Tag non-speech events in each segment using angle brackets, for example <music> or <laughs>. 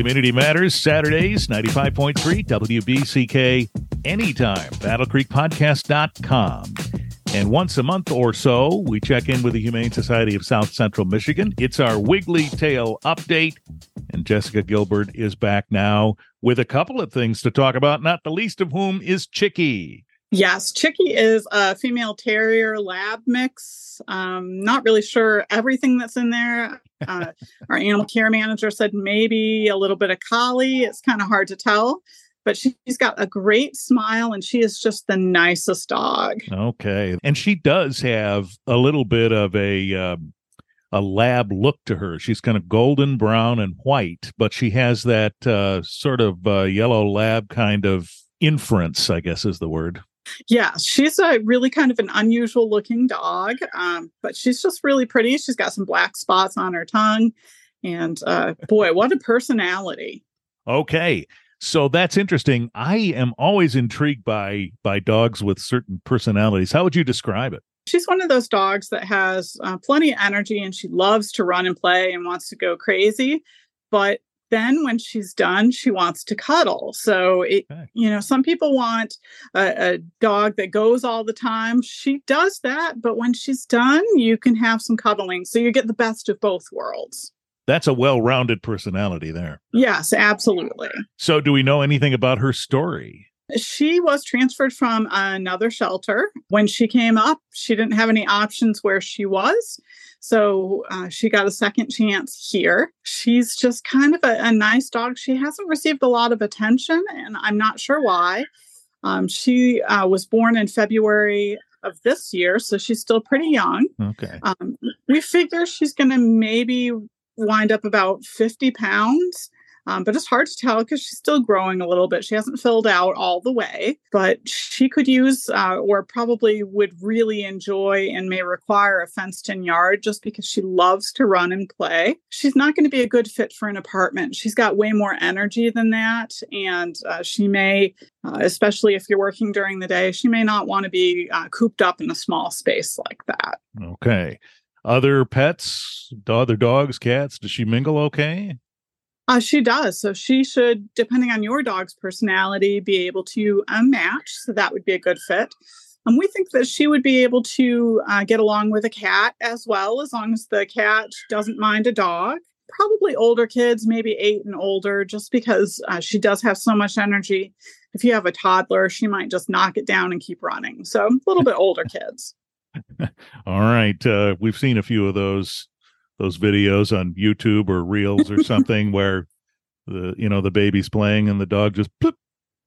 Community Matters, Saturdays, 95.3 WBCK, anytime, battlecreekpodcast.com. And once a month or so, we check in with the Humane Society of South Central Michigan. It's our Wiggly Tail update. And Jessica Gilbert is back now with a couple of things to talk about, not the least of whom is Chicky. Yes, Chicky is a female terrier lab mix. Um, not really sure everything that's in there. Uh, our animal care manager said maybe a little bit of collie. It's kind of hard to tell, but she's got a great smile and she is just the nicest dog. Okay, and she does have a little bit of a. Um, a lab look to her. She's kind of golden brown and white, but she has that uh, sort of uh, yellow lab kind of inference, I guess is the word. Yeah, she's a really kind of an unusual looking dog, um, but she's just really pretty. She's got some black spots on her tongue. And uh, boy, what a personality. Okay. So that's interesting. I am always intrigued by by dogs with certain personalities. How would you describe it? She's one of those dogs that has uh, plenty of energy and she loves to run and play and wants to go crazy. But then when she's done she wants to cuddle. So it, okay. you know some people want a, a, dog that goes all the time. She does that but when she's done you can have some cuddling. So you get the best of both worlds. That's a well-rounded personality there. Yes absolutely. So do we know anything about her story she was transferred from another shelter. When she came up, she didn't have any options where she was. So uh, she got a second chance here. She's just kind of a, a, nice dog. She hasn't received a lot of attention, and I'm not sure why. Um, she uh, was born in February of this year, so she's still pretty young. Okay. Um, we figure she's going to maybe wind up about 50 pounds. Um, but it's hard to tell because she's still growing a little bit. She hasn't filled out all the way, but she could use uh, or probably would really enjoy and may require a fenced in yard just because she loves to run and play. She's not going to be a good fit for an apartment. She's got way more energy than that. And uh, she may, uh, especially if you're working during the day, she may not want to be uh, cooped up in a small space like that. Okay. Other pets, other dogs, cats, does she mingle okay? Uh, she does. So she should, depending on your dog's personality, be able to uh, match. So that would be a good fit. Um, we think that she would be able to uh, get along with a cat as well, as long as the cat doesn't mind a dog. Probably older kids, maybe eight and older, just because uh, she does have so much energy. If you have a toddler, she might just knock it down and keep running. So a little bit older kids. <laughs> All right. Uh, we've seen a few of those those videos on YouTube or Reels or <laughs> something where the you know the baby's playing and the dog just plop,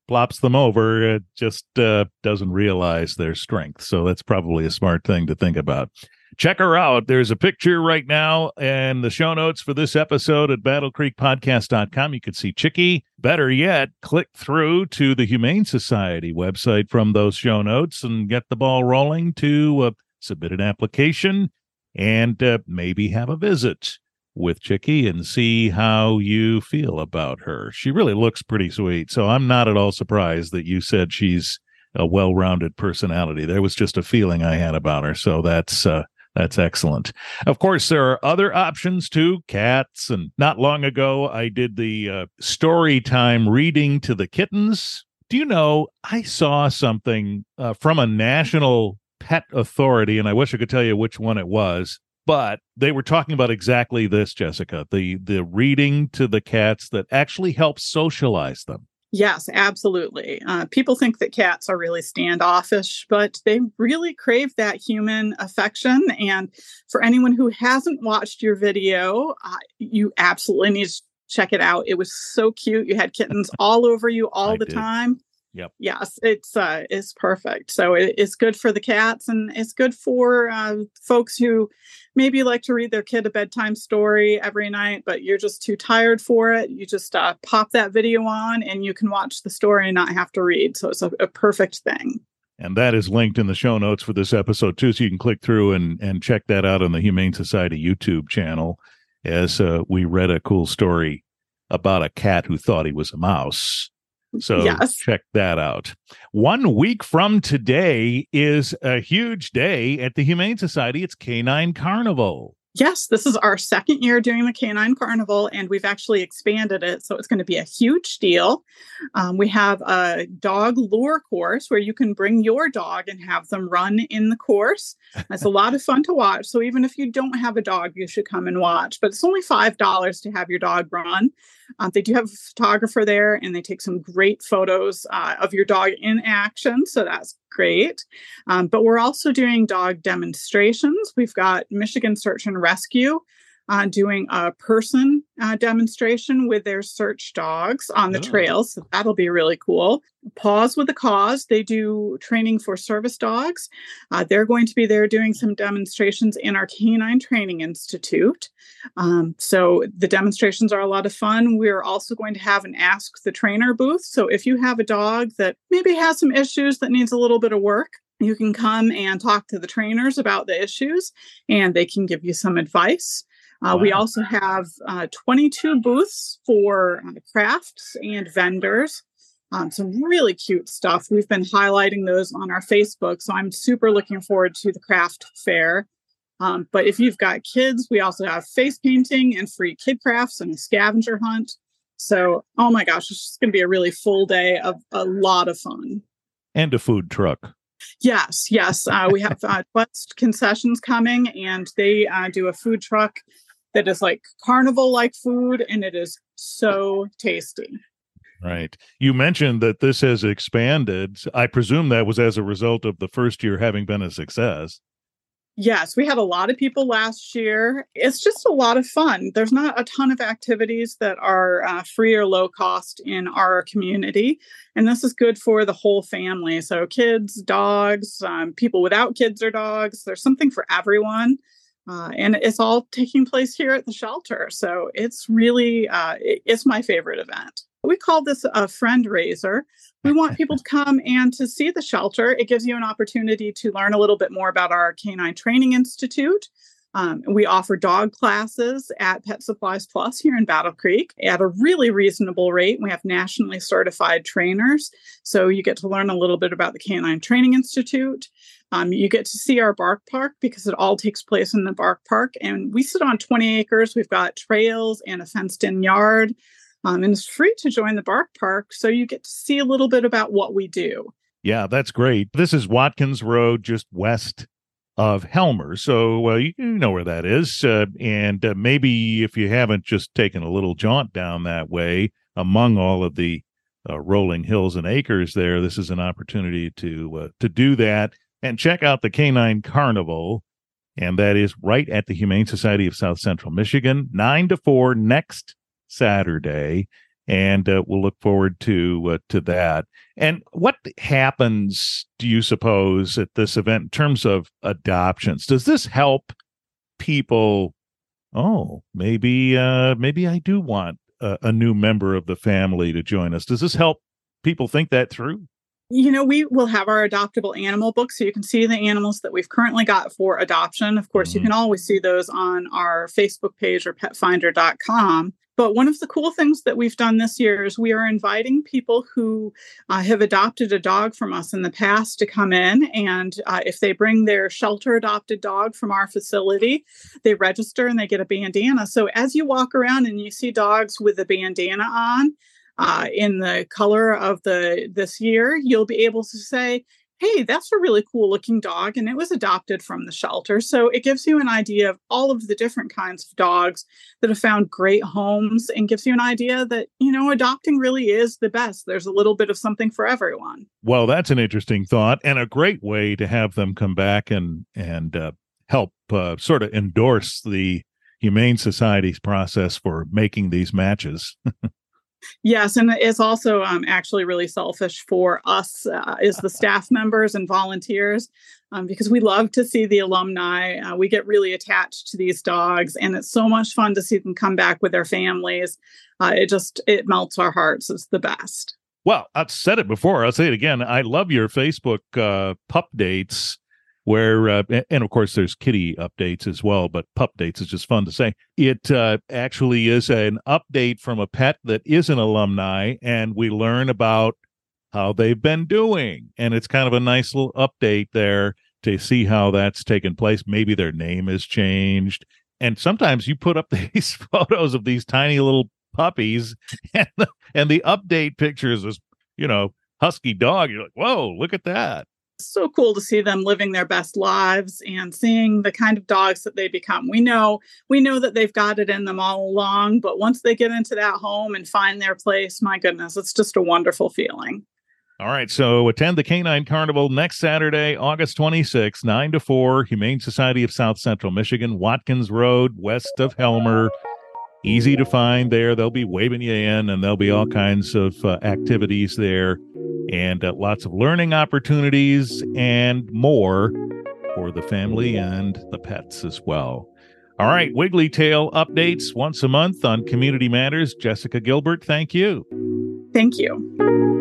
plops them over. It just uh, doesn't realize their strength. So that's probably a smart thing to think about. Check her out. There's a picture right now and the show notes for this episode at battlecreekpodcast.com. You can see Chicky. Better yet, click through to the Humane Society website from those show notes and get the ball rolling to uh, submit an application and uh, maybe have a visit with Chicky and see how you feel about her. She really looks pretty sweet. So I'm not at all surprised that you said she's a well-rounded personality. There was just a feeling I had about her. So that's uh, that's excellent. Of course, there are other options too, cats. And not long ago, I did the uh, story time reading to the kittens. Do you know, I saw something uh, from a national pet authority, and I wish I could tell you which one it was, but they were talking about exactly this, Jessica, the the reading to the cats that actually helps socialize them. Yes, absolutely. Uh, people think that cats are really standoffish, but they really crave that human affection. And for anyone who hasn't watched your video, uh, you absolutely need to check it out. It was so cute. You had kittens <laughs> all over you all I the did. time. Yep. Yes, it's uh, it's perfect. So it, it's good for the cats, and it's good for uh, folks who maybe like to read their kid a bedtime story every night, but you're just too tired for it. You just uh, pop that video on, and you can watch the story and not have to read. So it's a, a perfect thing. And that is linked in the show notes for this episode too, so you can click through and and check that out on the Humane Society YouTube channel. As uh, we read a cool story about a cat who thought he was a mouse so yes. check that out. One week from today is a huge day at the Humane Society. It's Canine Carnival. Yes, this is our second year doing the Canine Carnival, and we've actually expanded it. So it's going to be a huge deal. Um, we have a dog lure course where you can bring your dog and have them run in the course. It's a <laughs> lot of fun to watch. So even if you don't have a dog, you should come and watch. But it's only $5 to have your dog run. Um, they do have a photographer there, and they take some great photos uh, of your dog in action. So that's great. Um, but we're also doing dog demonstrations. We've got Michigan Search and Rescue uh, doing a person uh, demonstration with their search dogs on the oh. trails. So that'll be really cool. Paws with a Cause, they do training for service dogs. Uh, they're going to be there doing some demonstrations in our Canine Training Institute. Um, so the demonstrations are a lot of fun. We're also going to have an Ask the Trainer booth. So if you have a dog that maybe has some issues that needs a little bit of work, you can come and talk to the trainers about the issues and they can give you some advice. Uh, wow. We also have uh, 22 booths for uh, crafts and vendors. Um, some really cute stuff. We've been highlighting those on our Facebook, so I'm super looking forward to the craft fair. Um, but if you've got kids, we also have face painting and free kid crafts and a scavenger hunt. So, oh my gosh, it's just going to be a really full day of a lot of fun. And a food truck. Yes, yes. Uh, we have uh, <laughs> Quest concessions coming, and they uh, do a food truck that is like carnival like food and it is so tasty. Right. You mentioned that this has expanded. I presume that was as a result of the first year having been a success. Yes, we had a lot of people last year. It's just a lot of fun. There's not a ton of activities that are uh, free or low cost in our community. And this is good for the whole family. So, kids, dogs, um, people without kids or dogs, there's something for everyone. Uh, and it's all taking place here at the shelter. So it's really, uh, it's my favorite event. We call this a friend raiser. We want people to come and to see the shelter. It gives you an opportunity to learn a little bit more about our Canine Training Institute. Um, we offer dog classes at Pet Supplies Plus here in Battle Creek at a really reasonable rate. We have nationally certified trainers. So you get to learn a little bit about the Canine Training Institute. Um, you get to see our bark park because it all takes place in the bark park. And we sit on 20 acres. We've got trails and a fenced in yard. Um, and it's free to join the bark park. So you get to see a little bit about what we do. Yeah, that's great. This is Watkins Road, just west of Helmer. So uh, you know where that is. Uh, and uh, maybe if you haven't just taken a little jaunt down that way among all of the uh, rolling hills and acres there, this is an opportunity to uh, to do that and check out the Canine Carnival. And that is right at the Humane Society of South Central Michigan, 9 to 4 next Saturday. And uh, we'll look forward to uh, to that. And what happens, do you suppose, at this event in terms of adoptions? Does this help people? Oh, maybe uh, maybe I do want a, a new member of the family to join us. Does this help people think that through? You know, we will have our adoptable animal book so you can see the animals that we've currently got for adoption. Of course, mm-hmm. you can always see those on our Facebook page or petfinder.com. But one of the cool things that we've done this year is we are inviting people who uh, have adopted a dog from us in the past to come in. And uh, if they bring their shelter adopted dog from our facility, they register and they get a bandana. So as you walk around and you see dogs with a bandana on, uh, in the color of the this year, you'll be able to say, "Hey, that's a really cool looking dog, and it was adopted from the shelter." So it gives you an idea of all of the different kinds of dogs that have found great homes, and gives you an idea that you know adopting really is the best. There's a little bit of something for everyone. Well, that's an interesting thought, and a great way to have them come back and and uh, help uh, sort of endorse the Humane Society's process for making these matches. <laughs> Yes, and it's also um, actually really selfish for us uh, as the <laughs> staff members and volunteers um, because we love to see the alumni. Uh, we get really attached to these dogs, and it's so much fun to see them come back with their families. Uh, it just it melts our hearts. It's the best. Well, I've said it before. I'll say it again. I love your Facebook uh, pup dates where uh, and of course there's kitty updates as well but pup dates is just fun to say. It uh, actually is an update from a pet that is an alumni and we learn about how they've been doing. And it's kind of a nice little update there to see how that's taken place. Maybe their name has changed. And sometimes you put up <laughs> these photos of these tiny little puppies <laughs> and the, and the update pictures is you know husky dog. You're like whoa look at that so cool to see them living their best lives and seeing the kind of dogs that they become. We know we know that they've got it in them all along, but once they get into that home and find their place, my goodness, it's just a wonderful feeling. All right, so attend the Canine Carnival next Saturday, August 26, 9 to 4, Humane Society of South Central Michigan, Watkins Road, west of Helmer. Easy to find there. They'll be waving you in, and there'll be all kinds of uh, activities there and uh, lots of learning opportunities and more for the family and the pets as well. All right, Wiggly Tail updates once a month on Community Matters. Jessica Gilbert, thank you. Thank you.